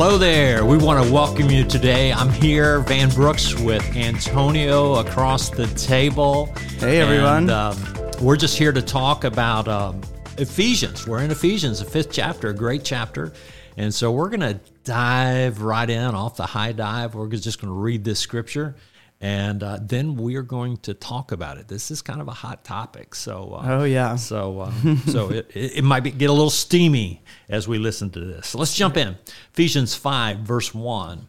Hello there. We want to welcome you today. I'm here, Van Brooks, with Antonio across the table. Hey, everyone. And, um, we're just here to talk about um, Ephesians. We're in Ephesians, the fifth chapter, a great chapter. And so we're going to dive right in off the high dive. We're just going to read this scripture and uh, then we are going to talk about it. This is kind of a hot topic, so uh, oh yeah, so uh, so it, it might be, get a little steamy as we listen to this. So let's jump in. Ephesians five verse one.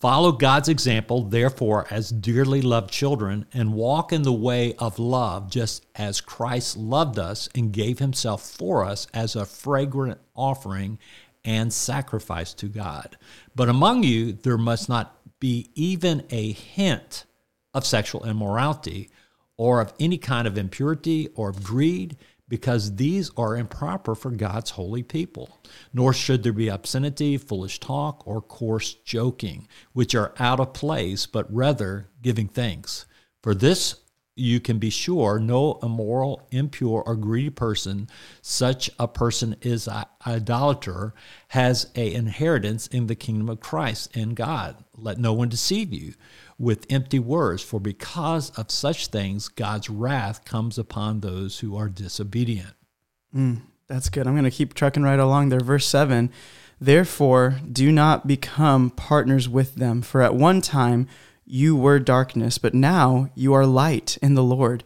Follow God's example, therefore, as dearly loved children, and walk in the way of love, just as Christ loved us and gave himself for us as a fragrant offering and sacrifice to God. But among you, there must not be even a hint of sexual immorality or of any kind of impurity or of greed, because these are improper for God's holy people. Nor should there be obscenity, foolish talk, or coarse joking, which are out of place, but rather giving thanks. For this you can be sure no immoral, impure, or greedy person, such a person is an idolater, has a inheritance in the kingdom of Christ and God. Let no one deceive you with empty words, for because of such things, God's wrath comes upon those who are disobedient. Mm, that's good. I'm going to keep trucking right along there. Verse 7 Therefore, do not become partners with them, for at one time, you were darkness, but now you are light in the Lord.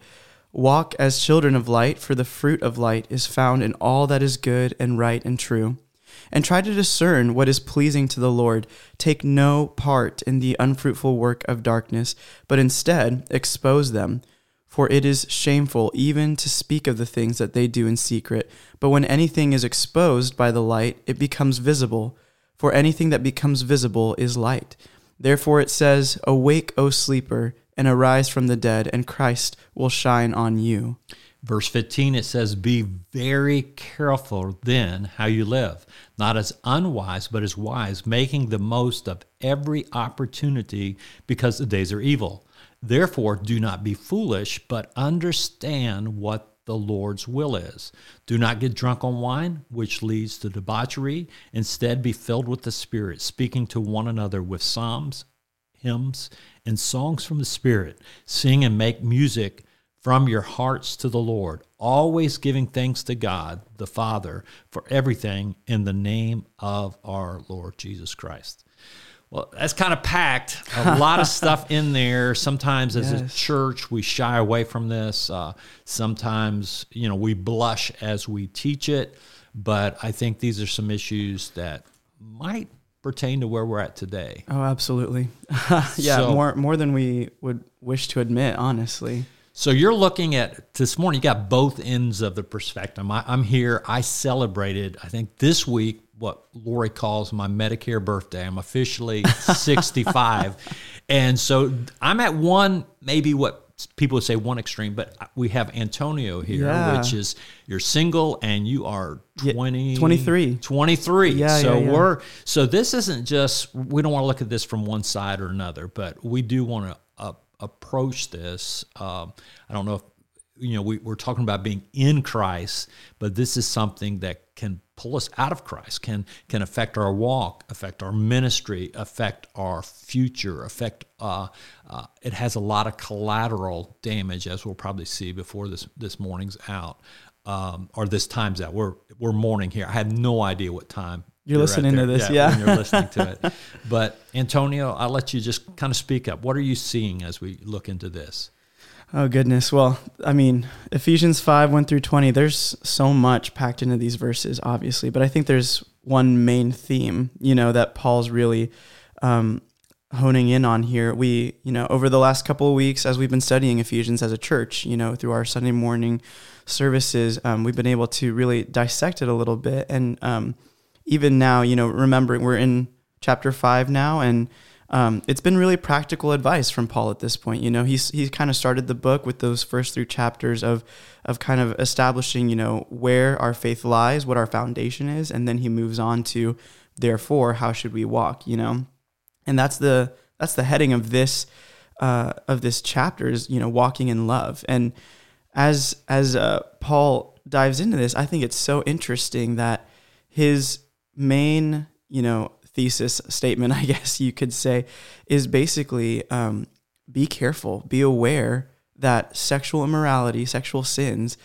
Walk as children of light, for the fruit of light is found in all that is good and right and true. And try to discern what is pleasing to the Lord. Take no part in the unfruitful work of darkness, but instead expose them. For it is shameful even to speak of the things that they do in secret. But when anything is exposed by the light, it becomes visible. For anything that becomes visible is light. Therefore it says, Awake, O sleeper, and arise from the dead, and Christ will shine on you. Verse 15, it says, Be very careful then how you live, not as unwise, but as wise, making the most of every opportunity because the days are evil. Therefore, do not be foolish, but understand what the Lord's will is. Do not get drunk on wine, which leads to debauchery. Instead, be filled with the Spirit, speaking to one another with psalms, hymns, and songs from the Spirit. Sing and make music from your hearts to the Lord, always giving thanks to God the Father for everything in the name of our Lord Jesus Christ. Well, that's kind of packed. A lot of stuff in there. Sometimes, as yes. a church, we shy away from this. Uh, sometimes, you know, we blush as we teach it. But I think these are some issues that might pertain to where we're at today. Oh, absolutely. yeah, so, more more than we would wish to admit, honestly. So you're looking at this morning. You got both ends of the perspective. I, I'm here. I celebrated. I think this week what Lori calls my Medicare birthday. I'm officially 65. and so I'm at one, maybe what people would say one extreme, but we have Antonio here, yeah. which is you're single and you are 20, 23. 23. Yeah, so yeah, yeah. we're, so this isn't just, we don't want to look at this from one side or another, but we do want to uh, approach this. Um, I don't know if, you know, we, we're talking about being in Christ, but this is something that pull us out of Christ, can can affect our walk, affect our ministry, affect our future, affect. Uh, uh, it has a lot of collateral damage, as we'll probably see before this this morning's out, um, or this time's out. We're we're morning here. I have no idea what time you're, you're listening to this, yeah. yeah. You're listening to it, but Antonio, I'll let you just kind of speak up. What are you seeing as we look into this? Oh goodness. Well, I mean, Ephesians 5 1 through 20, there's so much packed into these verses, obviously, but I think there's one main theme, you know, that Paul's really um, honing in on here. We, you know, over the last couple of weeks, as we've been studying Ephesians as a church, you know, through our Sunday morning services, um, we've been able to really dissect it a little bit. And um, even now, you know, remembering we're in chapter 5 now, and um, it's been really practical advice from Paul at this point. You know, he's he kind of started the book with those first three chapters of of kind of establishing, you know, where our faith lies, what our foundation is, and then he moves on to therefore how should we walk, you know, and that's the that's the heading of this uh, of this chapter is you know walking in love and as as uh, Paul dives into this, I think it's so interesting that his main you know thesis statement, I guess you could say, is basically um, be careful, be aware that sexual immorality, sexual sins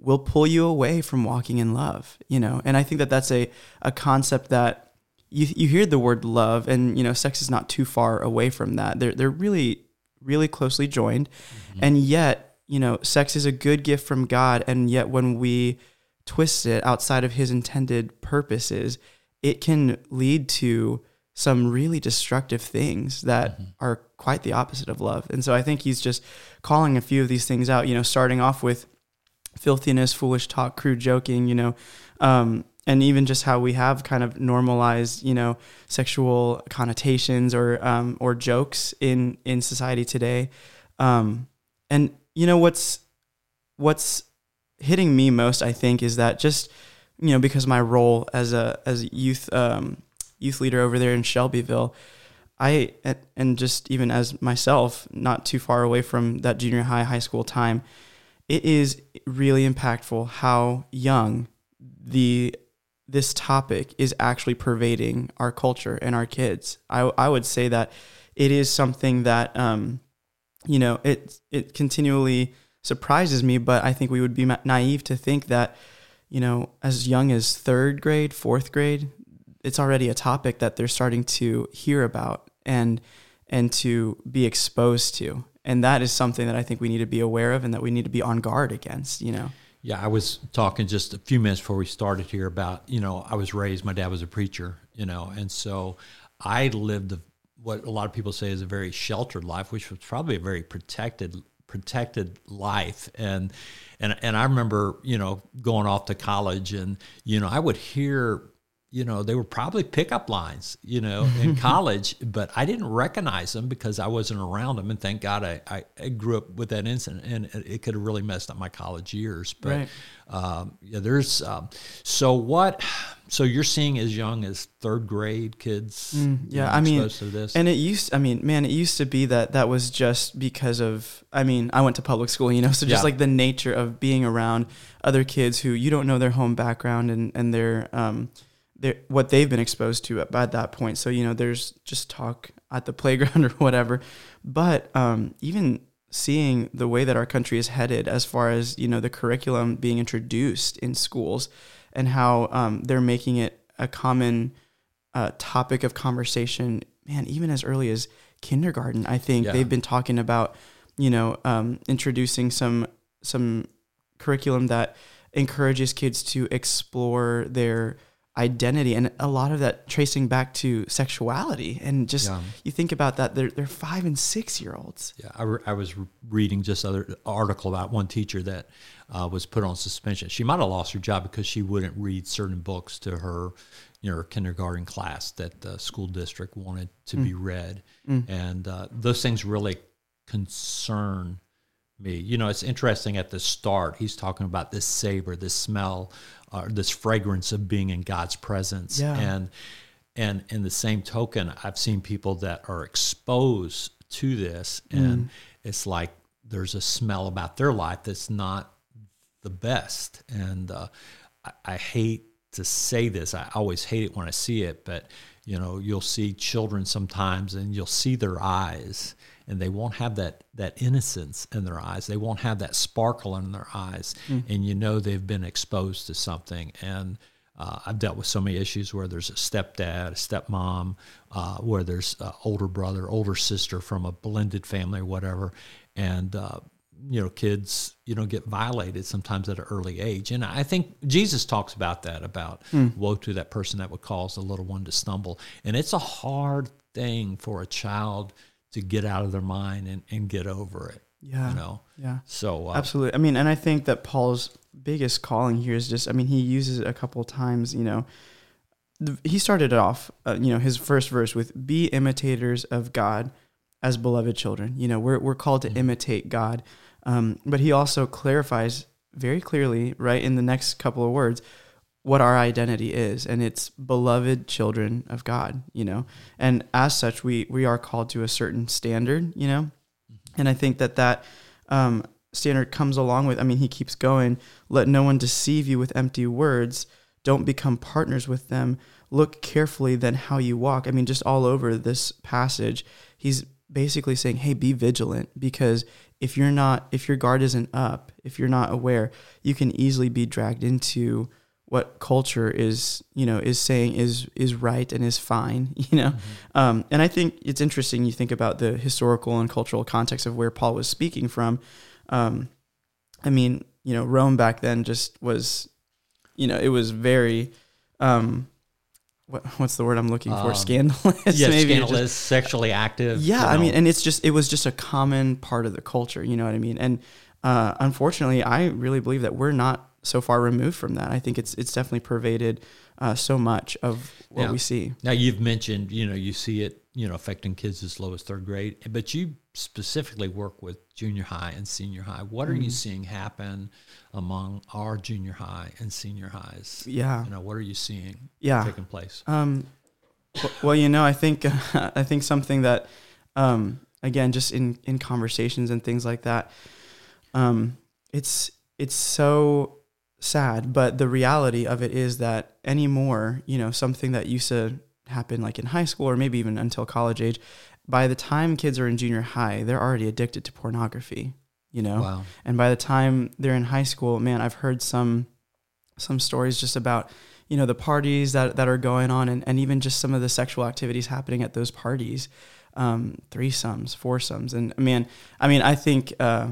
will pull you away from walking in love, you know? And I think that that's a, a concept that you, you hear the word love and, you know, sex is not too far away from that. They're, they're really, really closely joined. Mm-hmm. And yet, you know, sex is a good gift from God. And yet when we twist it outside of his intended purposes, it can lead to some really destructive things that mm-hmm. are quite the opposite of love. And so I think he's just calling a few of these things out, you know, starting off with filthiness, foolish talk, crude joking, you know, um, and even just how we have kind of normalized, you know, sexual connotations or um, or jokes in in society today. Um, and you know what's what's hitting me most, I think, is that just you know because my role as a as a youth um, youth leader over there in Shelbyville, I and just even as myself, not too far away from that junior high high school time, it is really impactful how young the this topic is actually pervading our culture and our kids. I I would say that it is something that um, you know it it continually surprises me, but I think we would be naive to think that you know as young as third grade, fourth grade, it's already a topic that they're starting to hear about and and to be exposed to. And that is something that i think we need to be aware of and that we need to be on guard against you know? Yeah i was talking just a few minutes before we started here about you know i was raised my dad was a preacher you know and so i lived what a lot of people say is a very sheltered life which was probably a very protected protected life. And and and I remember you know going off to college and you know I would hear you know, they were probably pickup lines, you know, in college, but I didn't recognize them because I wasn't around them. And thank God I, I, grew up with that incident and it could have really messed up my college years. But right. um, yeah, there's, um, so what, so you're seeing as young as third grade kids. Mm, yeah. I mean, and it used, I mean, man, it used to be that that was just because of, I mean, I went to public school, you know, so just yeah. like the nature of being around other kids who you don't know their home background and, and their, um, what they've been exposed to at, at, that point. So you know, there's just talk at the playground or whatever. But um, even seeing the way that our country is headed, as far as you know, the curriculum being introduced in schools, and how um, they're making it a common uh, topic of conversation. Man, even as early as kindergarten, I think yeah. they've been talking about, you know, um, introducing some some curriculum that encourages kids to explore their identity and a lot of that tracing back to sexuality and just yeah. you think about that they're, they're five and six year olds yeah I, re- I was reading just other article about one teacher that uh, was put on suspension she might have lost her job because she wouldn't read certain books to her you know her kindergarten class that the school district wanted to mm. be read mm. and uh, those things really concern me. You know, it's interesting at the start, he's talking about this savor, this smell, uh, this fragrance of being in God's presence. Yeah. And and in the same token, I've seen people that are exposed to this and mm. it's like there's a smell about their life that's not the best. And uh, I, I hate to say this. I always hate it when I see it, but you know, you'll see children sometimes and you'll see their eyes and they won't have that that innocence in their eyes. They won't have that sparkle in their eyes, mm. and you know they've been exposed to something. And uh, I've dealt with so many issues where there's a stepdad, a stepmom, uh, where there's an older brother, older sister from a blended family or whatever, and uh, you know kids you know get violated sometimes at an early age and i think jesus talks about that about mm. woe to that person that would cause the little one to stumble and it's a hard thing for a child to get out of their mind and, and get over it. Yeah. You know? Yeah. So, uh, absolutely. I mean, and I think that Paul's biggest calling here is just, I mean, he uses it a couple times, you know, he started off, uh, you know, his first verse with be imitators of God as beloved children. You know, we're, we're called to mm-hmm. imitate God. Um, but he also clarifies very clearly, right, in the next couple of words, what our identity is and it's beloved children of god you know? And as such we we are called to a certain standard you know? And i think that that um, standard comes along with i mean he keeps going let no one deceive you with empty words. Don't become partners with them. Look carefully then how you walk. I mean, just all over this passage, he's basically saying, hey, be vigilant because if you're not, if your guard isn't up, if you're not aware, you can easily be dragged into what culture is, you know, is saying is is right and is fine, you know. Mm-hmm. Um, and I think it's interesting. You think about the historical and cultural context of where Paul was speaking from. Um, I mean, you know, Rome back then just was, you know, it was very. Um, what, what's the word I'm looking for? Um, scandalous. Yeah, maybe scandalous, just, sexually active. Yeah, you know. I mean, and it's just it was just a common part of the culture. You know what I mean? And uh, unfortunately, I really believe that we're not so far removed from that. I think it's it's definitely pervaded uh, so much of what now, we see. Now you've mentioned, you know, you see it, you know, affecting kids as low as third grade, but you specifically work with junior high and senior high. What are mm-hmm. you seeing happen among our junior high and senior highs? Yeah, you know, what are you seeing? Yeah, taking place. Um, well, you know, I think I think something that, um, again, just in in conversations and things like that, um, it's it's so sad, but the reality of it is that anymore, you know, something that used to happen like in high school or maybe even until college age, by the time kids are in junior high, they're already addicted to pornography, you know? Wow. And by the time they're in high school, man, I've heard some some stories just about, you know, the parties that, that are going on and, and even just some of the sexual activities happening at those parties. Um, threesomes, foursomes. And man, I mean, I think uh,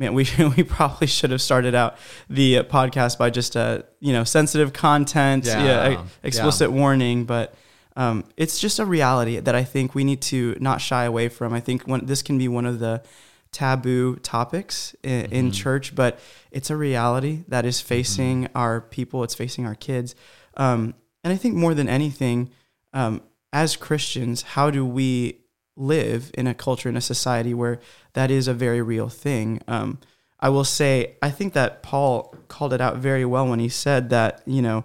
man, we we probably should have started out the uh, podcast by just uh, you know sensitive content, yeah, yeah explicit yeah. warning, but. Um, it's just a reality that I think we need to not shy away from. I think when, this can be one of the taboo topics in, mm-hmm. in church, but it's a reality that is facing mm-hmm. our people. It's facing our kids, um, and I think more than anything, um, as Christians, how do we live in a culture in a society where that is a very real thing. Um, I will say, I think that Paul called it out very well when he said that, you know,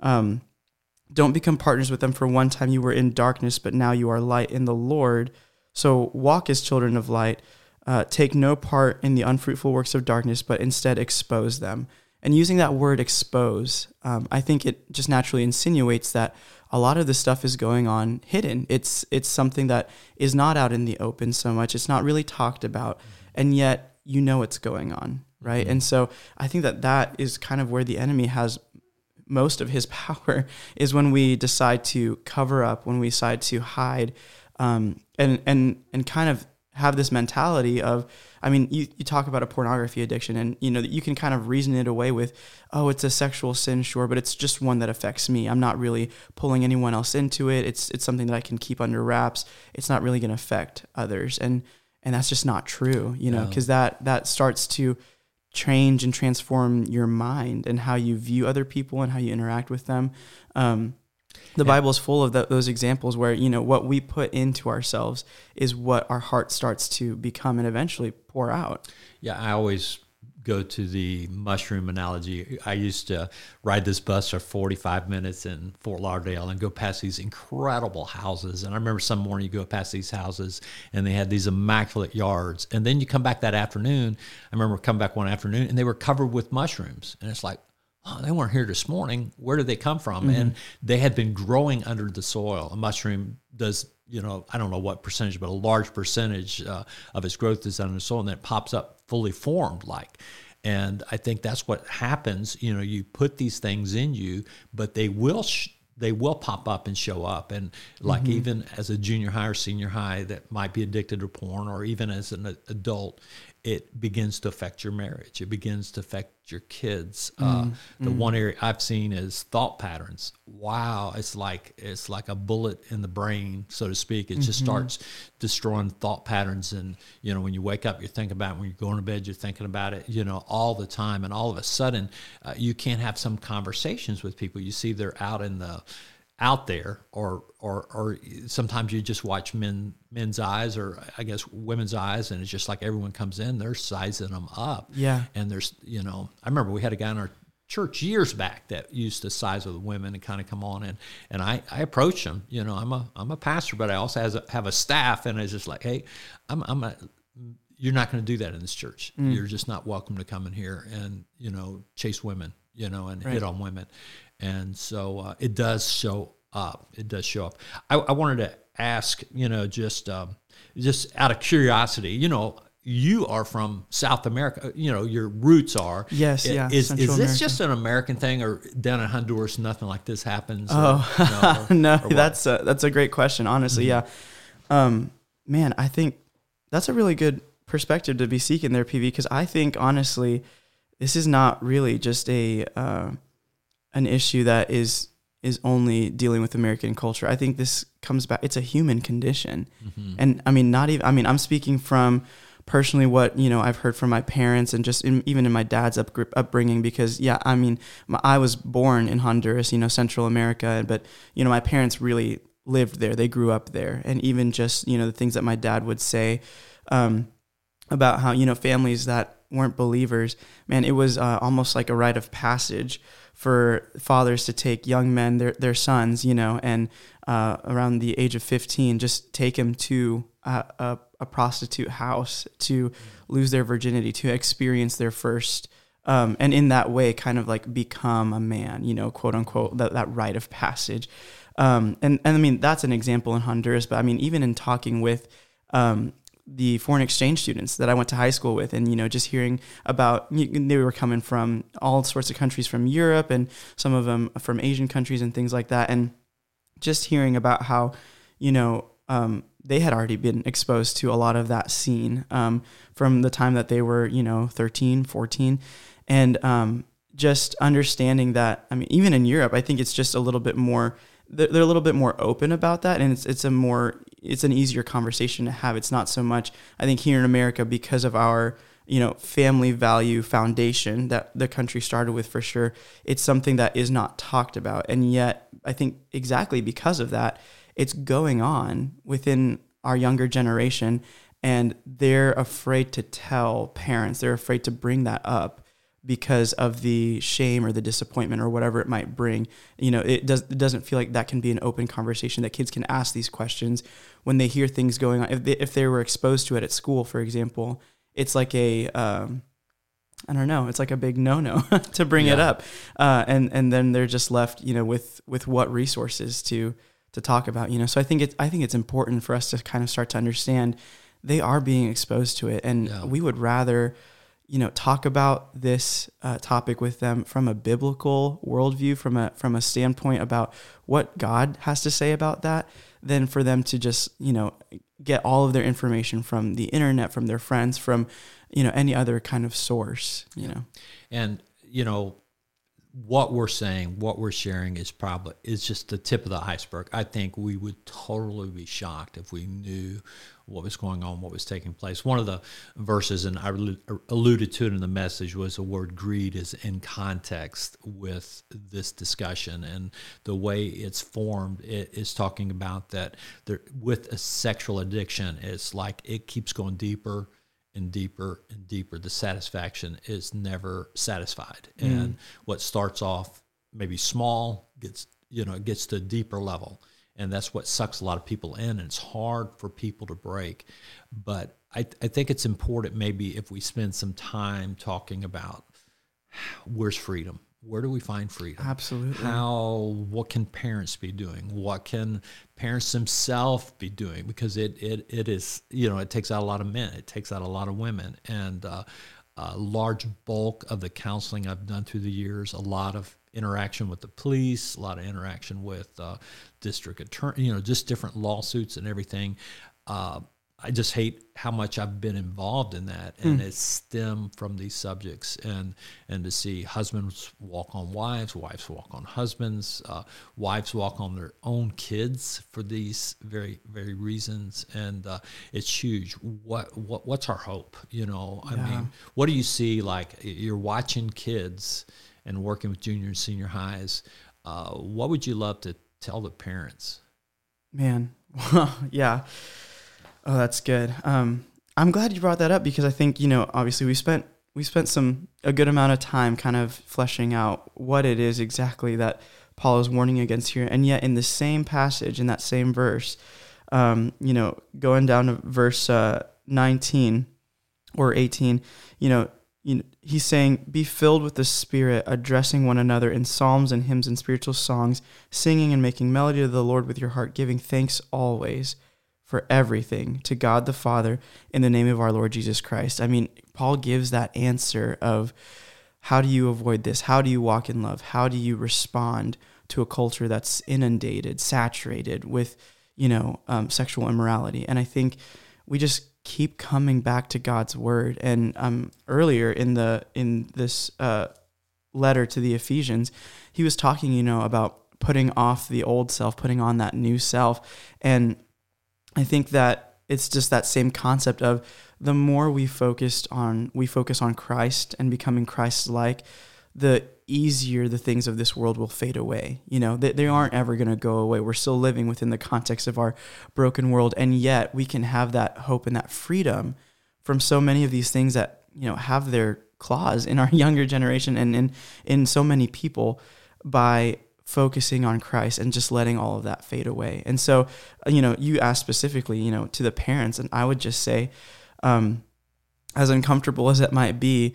um, don't become partners with them for one time you were in darkness, but now you are light in the Lord. So walk as children of light. Uh, take no part in the unfruitful works of darkness, but instead expose them. And using that word expose, um, I think it just naturally insinuates that a lot of this stuff is going on hidden. It's it's something that is not out in the open so much. It's not really talked about, and yet you know it's going on, right? Mm-hmm. And so I think that that is kind of where the enemy has most of his power is when we decide to cover up, when we decide to hide, um, and and and kind of have this mentality of I mean, you, you talk about a pornography addiction and you know that you can kind of reason it away with, oh, it's a sexual sin, sure, but it's just one that affects me. I'm not really pulling anyone else into it. It's it's something that I can keep under wraps. It's not really going to affect others. And and that's just not true, you know, because that that starts to change and transform your mind and how you view other people and how you interact with them. Um, the. Bible is full of the, those examples where you know what we put into ourselves is what our heart starts to become and eventually pour out. Yeah, I always go to the mushroom analogy. I used to ride this bus for 45 minutes in Fort Lauderdale and go past these incredible houses. And I remember some morning you go past these houses and they had these immaculate yards. And then you come back that afternoon. I remember coming back one afternoon and they were covered with mushrooms. And it's like, oh, they weren't here this morning. Where did they come from? Mm-hmm. And they had been growing under the soil. A mushroom does, you know, I don't know what percentage, but a large percentage uh, of its growth is under the soil, and then it pops up fully formed like. And I think that's what happens. You know, you put these things in you, but they will sh- they will pop up and show up. And like mm-hmm. even as a junior high or senior high that might be addicted to porn, or even as an adult, it begins to affect your marriage. It begins to affect your kids. Mm, uh, the mm. one area I've seen is thought patterns. Wow, it's like it's like a bullet in the brain, so to speak. It mm-hmm. just starts destroying thought patterns, and you know when you wake up, you're thinking about it. When you're going to bed, you're thinking about it. You know all the time, and all of a sudden, uh, you can't have some conversations with people. You see they're out in the out there or or or sometimes you just watch men men's eyes or I guess women's eyes and it's just like everyone comes in they're sizing them up. Yeah. And there's you know I remember we had a guy in our church years back that used to size with the women and kind of come on in. And I I approach him you know I'm a I'm a pastor but I also has a, have a staff. And it's just like hey I'm I'm a you're not going to do that in this church. Mm. you're just not welcome to come in here and you know chase women you know and right. hit on women and so uh, it does show up. it does show up. I, I wanted to ask, you know, just um, just out of curiosity, you know, you are from South America. You know, your roots are. Yes, yeah. Is, is this America. just an American thing, or down in Honduras, nothing like this happens? Oh, or, no, or, or that's a, that's a great question. Honestly, mm-hmm. yeah. Um, man, I think that's a really good perspective to be seeking there, PV, because I think honestly, this is not really just a uh, an issue that is is only dealing with American culture. I think this comes back. It's a human condition, mm-hmm. and I mean, not even. I mean, I'm speaking from personally what you know I've heard from my parents and just in, even in my dad's up, upbringing because yeah I mean my, I was born in Honduras you know Central America but you know my parents really lived there they grew up there and even just you know the things that my dad would say um, about how you know families that weren't believers man it was uh, almost like a rite of passage for fathers to take young men their their sons you know and uh, around the age of 15 just take them to a, a, a prostitute house to lose their virginity to experience their first um, and in that way kind of like become a man you know quote unquote that, that rite of passage. Um, and, and i mean that's an example in honduras but i mean even in talking with um, the foreign exchange students that I went to high school with, and you know, just hearing about they were coming from all sorts of countries from Europe and some of them from Asian countries and things like that, and just hearing about how you know um, they had already been exposed to a lot of that scene um, from the time that they were you know 13, 14, and um, just understanding that I mean, even in Europe, I think it's just a little bit more they're, a little bit more open about that and it's it's a more it's an easier conversation to have. It's not so much i think here in america because of our you know family value foundation that the country started with for sure it's something that is not talked about. And yet i think exactly because of that it's going on within our younger generation and they're afraid to tell parents. They're afraid to bring that up because of the shame or the disappointment or whatever it might bring. You know, it does it doesn't feel like that can be an open conversation that kids can ask these questions when they hear things going on. If they, if they were exposed to it at school, for example, it's like a um, I don't know. It's like a big no-no to bring yeah. it up, uh, and and then they're just left, you know, with with what resources to to talk about, you know. So I think it's I think it's important for us to kind of start to understand they are being exposed to it, and yeah. we would rather you know talk about this uh, topic with them from a biblical worldview from a from a standpoint about what god has to say about that than for them to just you know get all of their information from the internet from their friends from you know any other kind of source you know and you know what we're saying, what we're sharing is probably is just the tip of the iceberg. I think we would totally be shocked if we knew what was going on, what was taking place. One of the verses, and I alluded to it in the message, was the word greed is in context with this discussion and the way it's formed. It is talking about that there, with a sexual addiction, it's like it keeps going deeper and deeper and deeper. The satisfaction is never satisfied. Mm. And what starts off maybe small gets, you know, it gets to a deeper level. And that's what sucks a lot of people in. And it's hard for people to break. But I, I think it's important maybe if we spend some time talking about where's freedom? where do we find freedom? Absolutely. How what can parents be doing? What can parents themselves be doing? Because it it it is you know it takes out a lot of men, it takes out a lot of women, and uh, a large bulk of the counseling I've done through the years, a lot of interaction with the police, a lot of interaction with uh, district attorney, you know, just different lawsuits and everything. Uh, I just hate how much I've been involved in that, and mm. it stemmed from these subjects, and and to see husbands walk on wives, wives walk on husbands, uh, wives walk on their own kids for these very very reasons, and uh, it's huge. What what what's our hope? You know, I yeah. mean, what do you see? Like you're watching kids and working with junior and senior highs. Uh, what would you love to tell the parents? Man, yeah Oh, that's good. Um, I'm glad you brought that up because I think you know obviously we spent we spent some a good amount of time kind of fleshing out what it is exactly that Paul is warning against here, and yet in the same passage in that same verse, um, you know, going down to verse uh, 19 or 18, you know, you know, he's saying, Be filled with the Spirit, addressing one another in psalms and hymns and spiritual songs, singing and making melody to the Lord with your heart, giving thanks always for everything to God the Father in the name of our Lord Jesus Christ. I mean, Paul gives that answer of how do you avoid this? How do you walk in love? How do you respond to a culture that's inundated, saturated with, you know, um, sexual immorality? And I think we just keep coming back to God's word. And um, earlier in the in this uh, letter to the Ephesians, he was talking, you know, about putting off the old self, putting on that new self, and I think that it's just that same concept of the more we focused on we focus on Christ and becoming Christ like, the easier the things of this world will fade away. You know, they, they aren't ever going to go away. We're still living within the context of our broken world, and yet we can have that hope and that freedom from so many of these things that you know have their claws in our younger generation and in in so many people by focusing on Christ and just letting all of that fade away. And so, uh, you know, you asked specifically, you know, to the parents, and I would just say, um, as uncomfortable as it might be,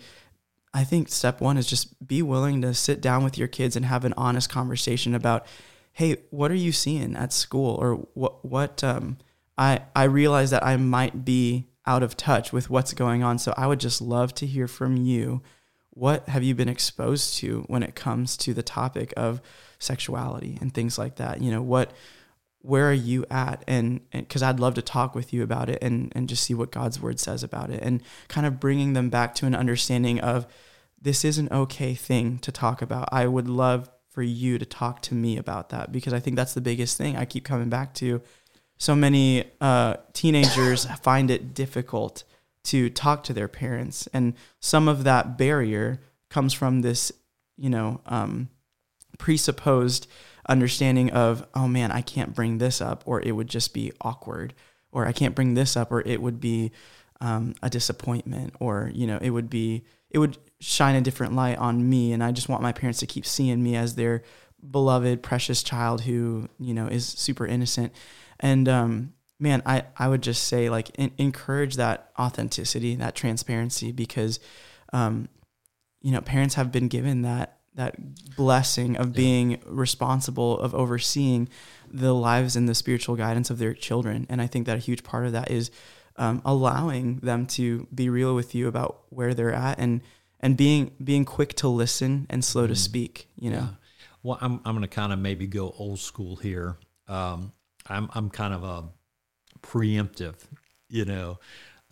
I think step one is just be willing to sit down with your kids and have an honest conversation about, hey, what are you seeing at school, or what what um, I I realize that I might be out of touch with what's going on, so I would just love to hear from you. What have you been exposed to when it comes to the topic of sexuality and things like that. You know, what where are you at? And because i'd love to talk with you about it and and just see what god's word says about it and kind of bringing them back to an understanding of this is an okay thing to talk about. I would love for you to talk to me about that because i think that's the biggest thing i keep coming back to. So many uh, teenagers find it difficult to talk to their parents and some of that barrier comes from this you know um, presupposed understanding of, oh man, I can't bring this up, or it would just be awkward, or I can't bring this up, or it would be um, a disappointment, or you know, it would be it would shine a different light on me, and I just want my parents to keep seeing me as their beloved, precious child who you know is super innocent, and um, man, I I would just say like in, encourage that authenticity, that transparency, because um, you know parents have been given that that blessing of being responsible of overseeing the lives and the spiritual guidance of their children. And i think that a huge part of that is um, allowing them to be real with you about where they're at and and being being quick to listen and slow to mm. speak you know? Yeah. well i'm, I'm going to kind of maybe go old school here. Um, I'm, I'm kind of a preemptive you know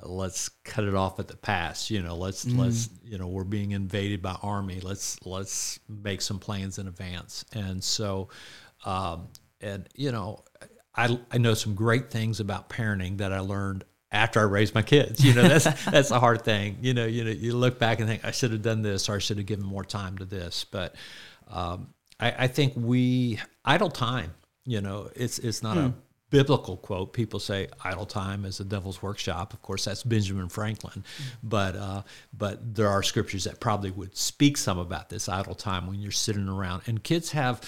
let's cut it off at the pass you know let's mm. let's you know we're being invaded by army let's let's make some plans in advance and so um, and you know I, I know some great things about parenting that I learned after I raised my kids. You know, that's that's a hard thing. You know, you know, you look back and think I should have done this or I should have given more time to this. But um, I, I, think we idle time. You know, it's it's not a hmm biblical quote. People say idle time is the devil's workshop. Of course, that's Benjamin Franklin, but uh, but there are scriptures that probably would speak some about this idle time when you're sitting around. And kids have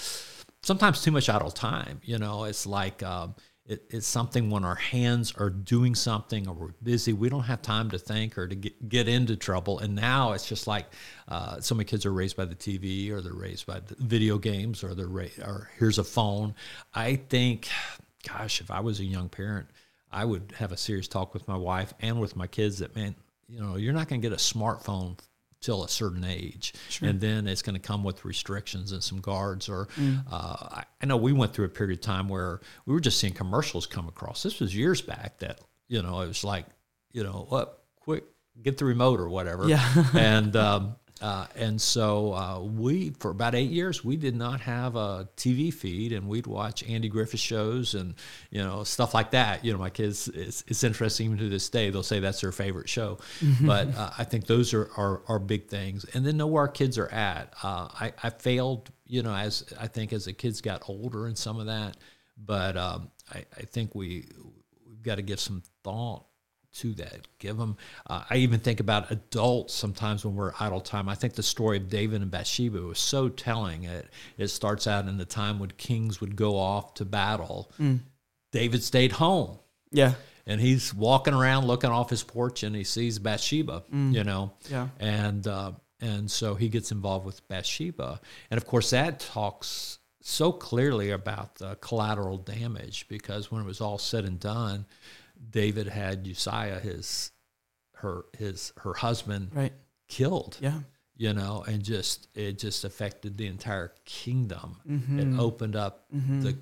sometimes too much idle time. You know, it's like. Um, it, it's something when our hands are doing something or we're busy, we don't have time to think or to get, get into trouble. And now it's just like uh, so many kids are raised by the TV or they're raised by video games or they're ra- or here's a phone. I think gosh, if I was a young parent, I would have a serious talk with my wife and with my kids that, man, you know, you're not going to get a smartphone till a certain age, sure. and then it's going to come with restrictions and some guards. Or mm. uh, I know we went through a period of time where we were just seeing commercials come across. This was years back that you know it was like, you know, what quick get the remote or whatever. Yeah. and um, uh, and so uh, we, for about eight years, we did not have a TV feed, and we'd watch Andy Griffith shows and you know stuff like that. You know, my kids, it's, it's interesting even to this day. They'll say that's their favorite show, mm-hmm. but uh, I think those are, are, are big things. And then know where our kids are at. Uh, I, I failed, you know, as I think as the kids got older and some of that, but um, I, I think we we've got to give some thought to that. Give them. Uh, I even think about adults sometimes when we're idle time. I think the story of David and Bathsheba was so telling. It it starts out in the time when kings would go off to battle. Mm. David stayed home. Yeah. and he's walking around looking off his porch and he sees Bathsheba, you know, Yeah. and uh, and so he gets involved with Bathsheba, and of course that talks so clearly about the collateral damage because when it was all said and done, David had Uzziah, his her his her husband, Right. killed Yeah. you know, and just it just affected the entire kingdom. Mm-hmm. It opened up the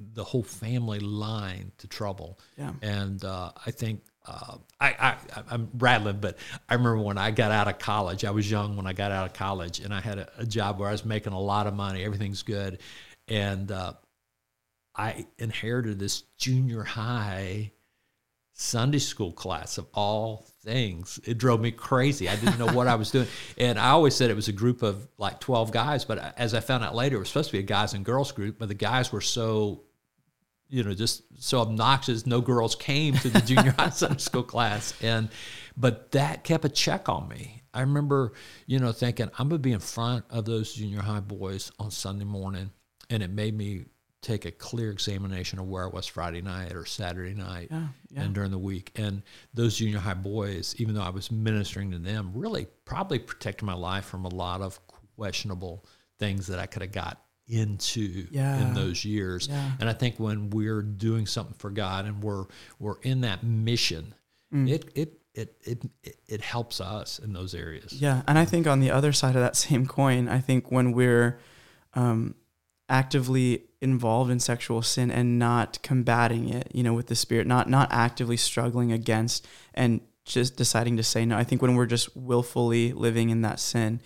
the whole family line to trouble. Yeah. And uh, I think uh, I, I I'm rattling, but I remember when I got out of college. I was young when I got out of college, and I had a, a job where I was making a lot of money. Everything's good, and uh, I inherited this junior high Sunday school class of all things. It drove me crazy. I didn't know what I was doing. And I always said it was a group of like 12 guys, but as I found out later, it was supposed to be a guys and girls group, but the guys were so, you know, just so obnoxious. No girls came to the junior high Sunday school class. And, but that kept a check on me. I remember, you know, thinking, I'm going to be in front of those junior high boys on Sunday morning. And it made me take a clear examination of where I was Friday night or Saturday night Yeah, yeah. and during the week. And those junior high boys, even though I was ministering to them, really probably protected my life from a lot of questionable things that I could have got into Yeah. in those years. And I think when we're doing something for God and we're we're in that mission, it, it it it it it helps us in those areas. Yeah, and I think on the other side of that same coin, I think when we're um, actively involved in sexual sin and not combating it, you know, with the spirit, not not actively struggling against and just deciding to say no. I think when we're just willfully living in that sin,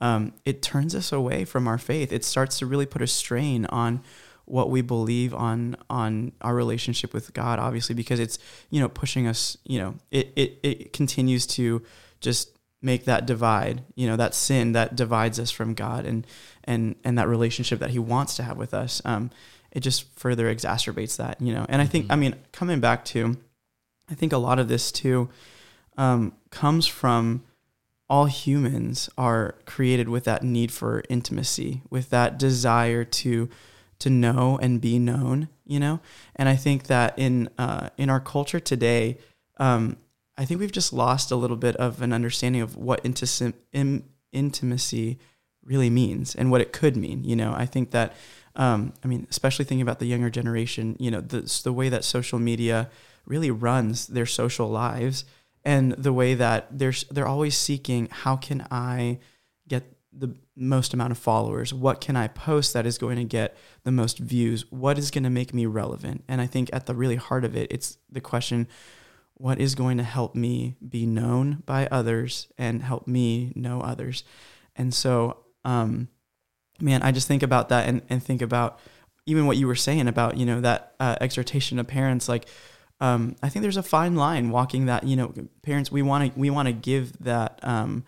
um, it turns us away from our faith. It starts to really put a strain on what we believe on on our relationship with God, obviously, because it's you know pushing us. You know, it it it continues to just make that divide. You know, that sin that divides us from God and and and that relationship that He wants to have with us. Um, it just further exacerbates that. You know, and I think I mean coming back to, I think a lot of this too um, comes from all humans are created with that need for intimacy, with that desire to to know and be known, you know. And I think that in uh, in our culture today, um, I think we've just lost a little bit of an understanding of what in, intimacy really means and what it could mean. You know, I think that, um, I mean, especially thinking about the younger generation, you know, the, the way that social media really runs their social lives and the way that they're, they're always seeking, how can I get the most amount of followers? What can I post that is going to get the most views? What is going to make me relevant? And I think at the really heart of it, it's the question, what is going to help me be known by others and help me know others? And so, um, man, I just think about that and, and think about even what you were saying about, you know, that uh, exhortation to parents, like, um, I think there's a fine line walking that, you know, parents, we want to, we want to give that, um,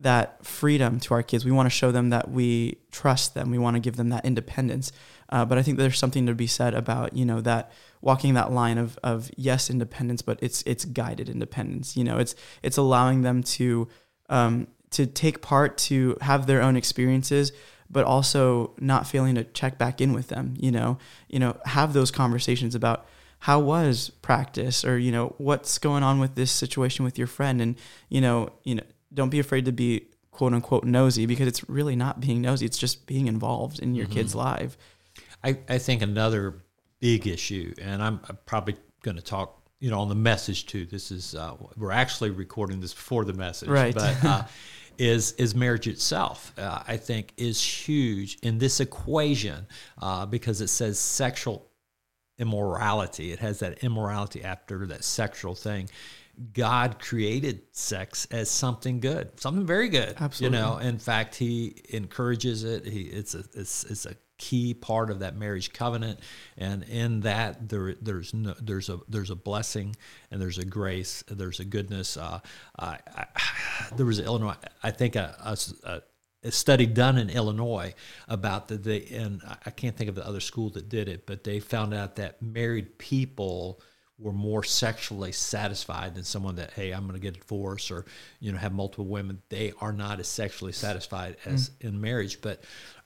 that freedom to our kids. We want to show them that we trust them. We want to give them that independence. Uh, but I think there's something to be said about, you know, that walking that line of, of yes, independence, but it's, it's guided independence. You know, it's, it's allowing them to, um, to take part, to have their own experiences, but also not failing to check back in with them, you know, you know, have those conversations about how was practice or, you know, what's going on with this situation with your friend. And, you know, you know, don't be afraid to be quote unquote nosy because it's really not being nosy. It's just being involved in your kid's life. I, I think another big issue, and I'm probably going to talk, you know, on the message too. This is uh, we're actually recording this before the message, Right. But uh, is is marriage itself? Uh, I think is huge in this equation uh, because it says sexual immorality. It has that immorality after that sexual thing. God created sex as something good, something very good. Absolutely. You know, in fact, He encourages it. He it's a it's, it's a key part of that marriage covenant, and in that there there's no there's a there's a blessing and there's a grace, there's a goodness. Uh, I, I, there was Illinois, I think a, a, a study done in Illinois about the, the and I can't think of the other school that did it, but they found out that married people were more sexually satisfied than someone that hey i'm going to get a divorce or you know have multiple women they are not as sexually satisfied as in marriage but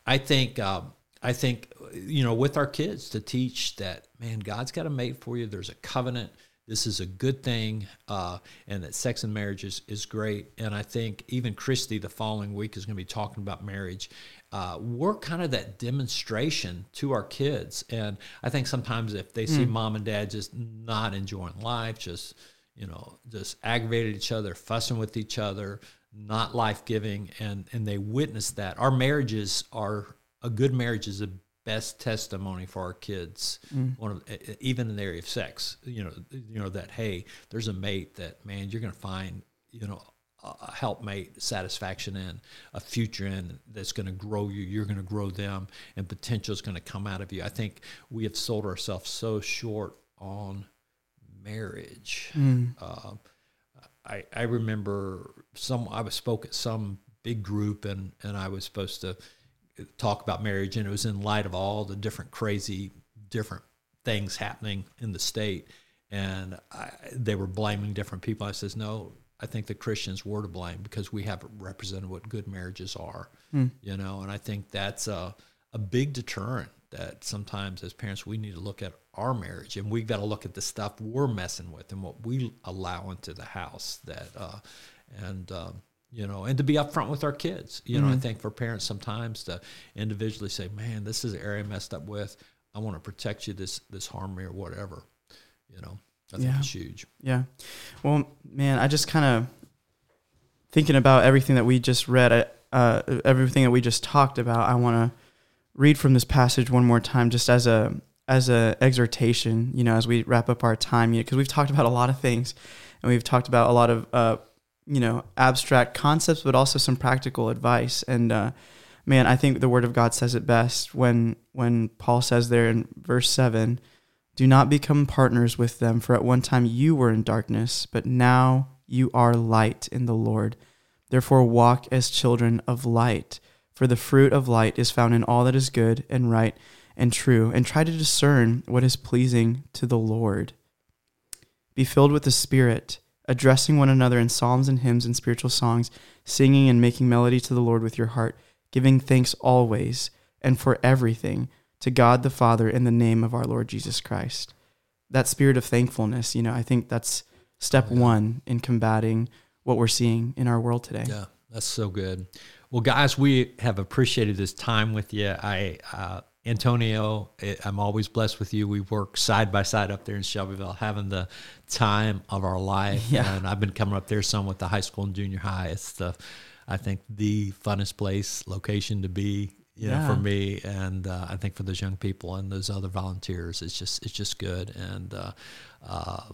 i think um, i think you know with our kids to teach that man god's got a mate for you there's a covenant this is a good thing, uh, and that sex and marriage is, is great. And I think even Christy the following week is going to be talking about marriage. Uh, we're kind of that demonstration to our kids. And I think sometimes if they see mom and dad just not enjoying life, just, you know, just aggravated each other, fussing with each other, not life giving, and, and they witness that, our marriages are a good marriage is a best testimony for our kids. One of even in the area of sex you know you know that hey there's a mate that man you're going to find you know a helpmate satisfaction in a future in that's going to grow you you're going to grow them and potential is going to come out of you. I think we have sold ourselves so short on marriage. Uh, I, I remember some I was spoke at some big group and and I was supposed to talk about marriage and it was in light of all the different crazy different things happening in the state. And I, they were blaming different people. I says no, I think the Christians were to blame because we haven't represented what good marriages are, you know, and I think that's a a big deterrent that sometimes as parents we need to look at our marriage and we've got to look at the stuff we're messing with and what we allow into the house that uh, and um, you know and to be upfront with our kids. You know i think for parents sometimes to individually say man this is an area I messed up with. I want to protect you this this harm me or whatever you know i think Yeah. it's huge Yeah. Well, man, I just kind of thinking about everything that we just read, uh, everything that we just talked about. I want to read from this passage one more time, just as a as a exhortation. You know, as we wrap up our time, because we've talked about a lot of things, and we've talked about a lot of uh, you know abstract concepts, but also some practical advice. And uh, man, I think the Word of God says it best when when Paul says there in verse seven. Do not become partners with them, for at one time you were in darkness, but now you are light in the Lord. Therefore, walk as children of light, for the fruit of light is found in all that is good and right and true, and try to discern what is pleasing to the Lord. Be filled with the Spirit, addressing one another in psalms and hymns and spiritual songs, singing and making melody to the Lord with your heart, giving thanks always and for everything to God the Father in the name of our Lord Jesus Christ. That spirit of thankfulness, you know, I think that's step one in combating what we're seeing in our world today. Yeah, that's so good. Well, guys, we have appreciated this time with you. I, uh, Antonio, eh, I'm always blessed with you. We work side by side up there in Shelbyville, having the time of our life. Yeah. And I've been coming up there some with the high school and junior high. It's the, I think, the funnest place, location to be. You know, for me, and uh, I think for those young people and those other volunteers, it's just it's just good, and uh, uh,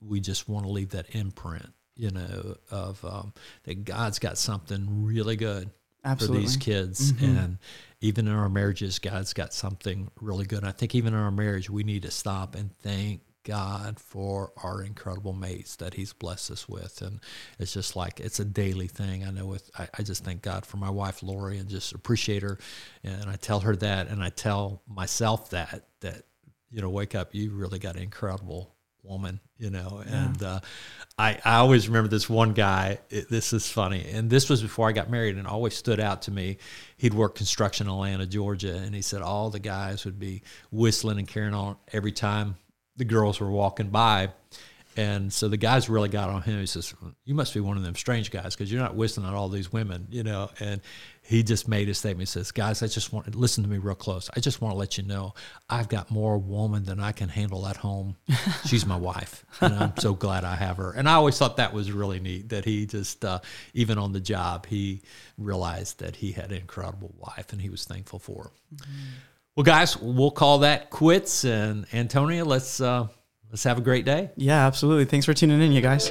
we just want to leave that imprint, you know, of um, that God's got something really good Absolutely. for these kids, and even in our marriages, God's got something really good. I think even in our marriage, we need to stop and thank God for our incredible mates that He's blessed us with, and it's just like it's a daily thing. I know with I, I just thank God for my wife Lori and just appreciate her, and I tell her that, and I tell myself that that you know, wake up, you really got an incredible woman, you know. And uh, I, I always remember this one guy. It, this is funny, and this was before I got married, and always stood out to me. He'd work construction in Atlanta, Georgia, and he said all the guys would be whistling and carrying on every time the girls were walking by. And so the guys really got on him. He says, "You must be one of them strange guys because you're not whistling at all these women, you know." And he just made a statement. He says, "Guys, I just want to listen to me real close. I just want to let you know I've got more woman than I can handle at home. She's my wife, and I'm so glad I have her." And I always thought that was really neat that he just uh, even on the job he realized that he had an incredible wife and he was thankful for her. Well, guys, we'll call that quits. And Antonia, let's uh, let's have a great day. Yeah, absolutely. Thanks for tuning in, you guys.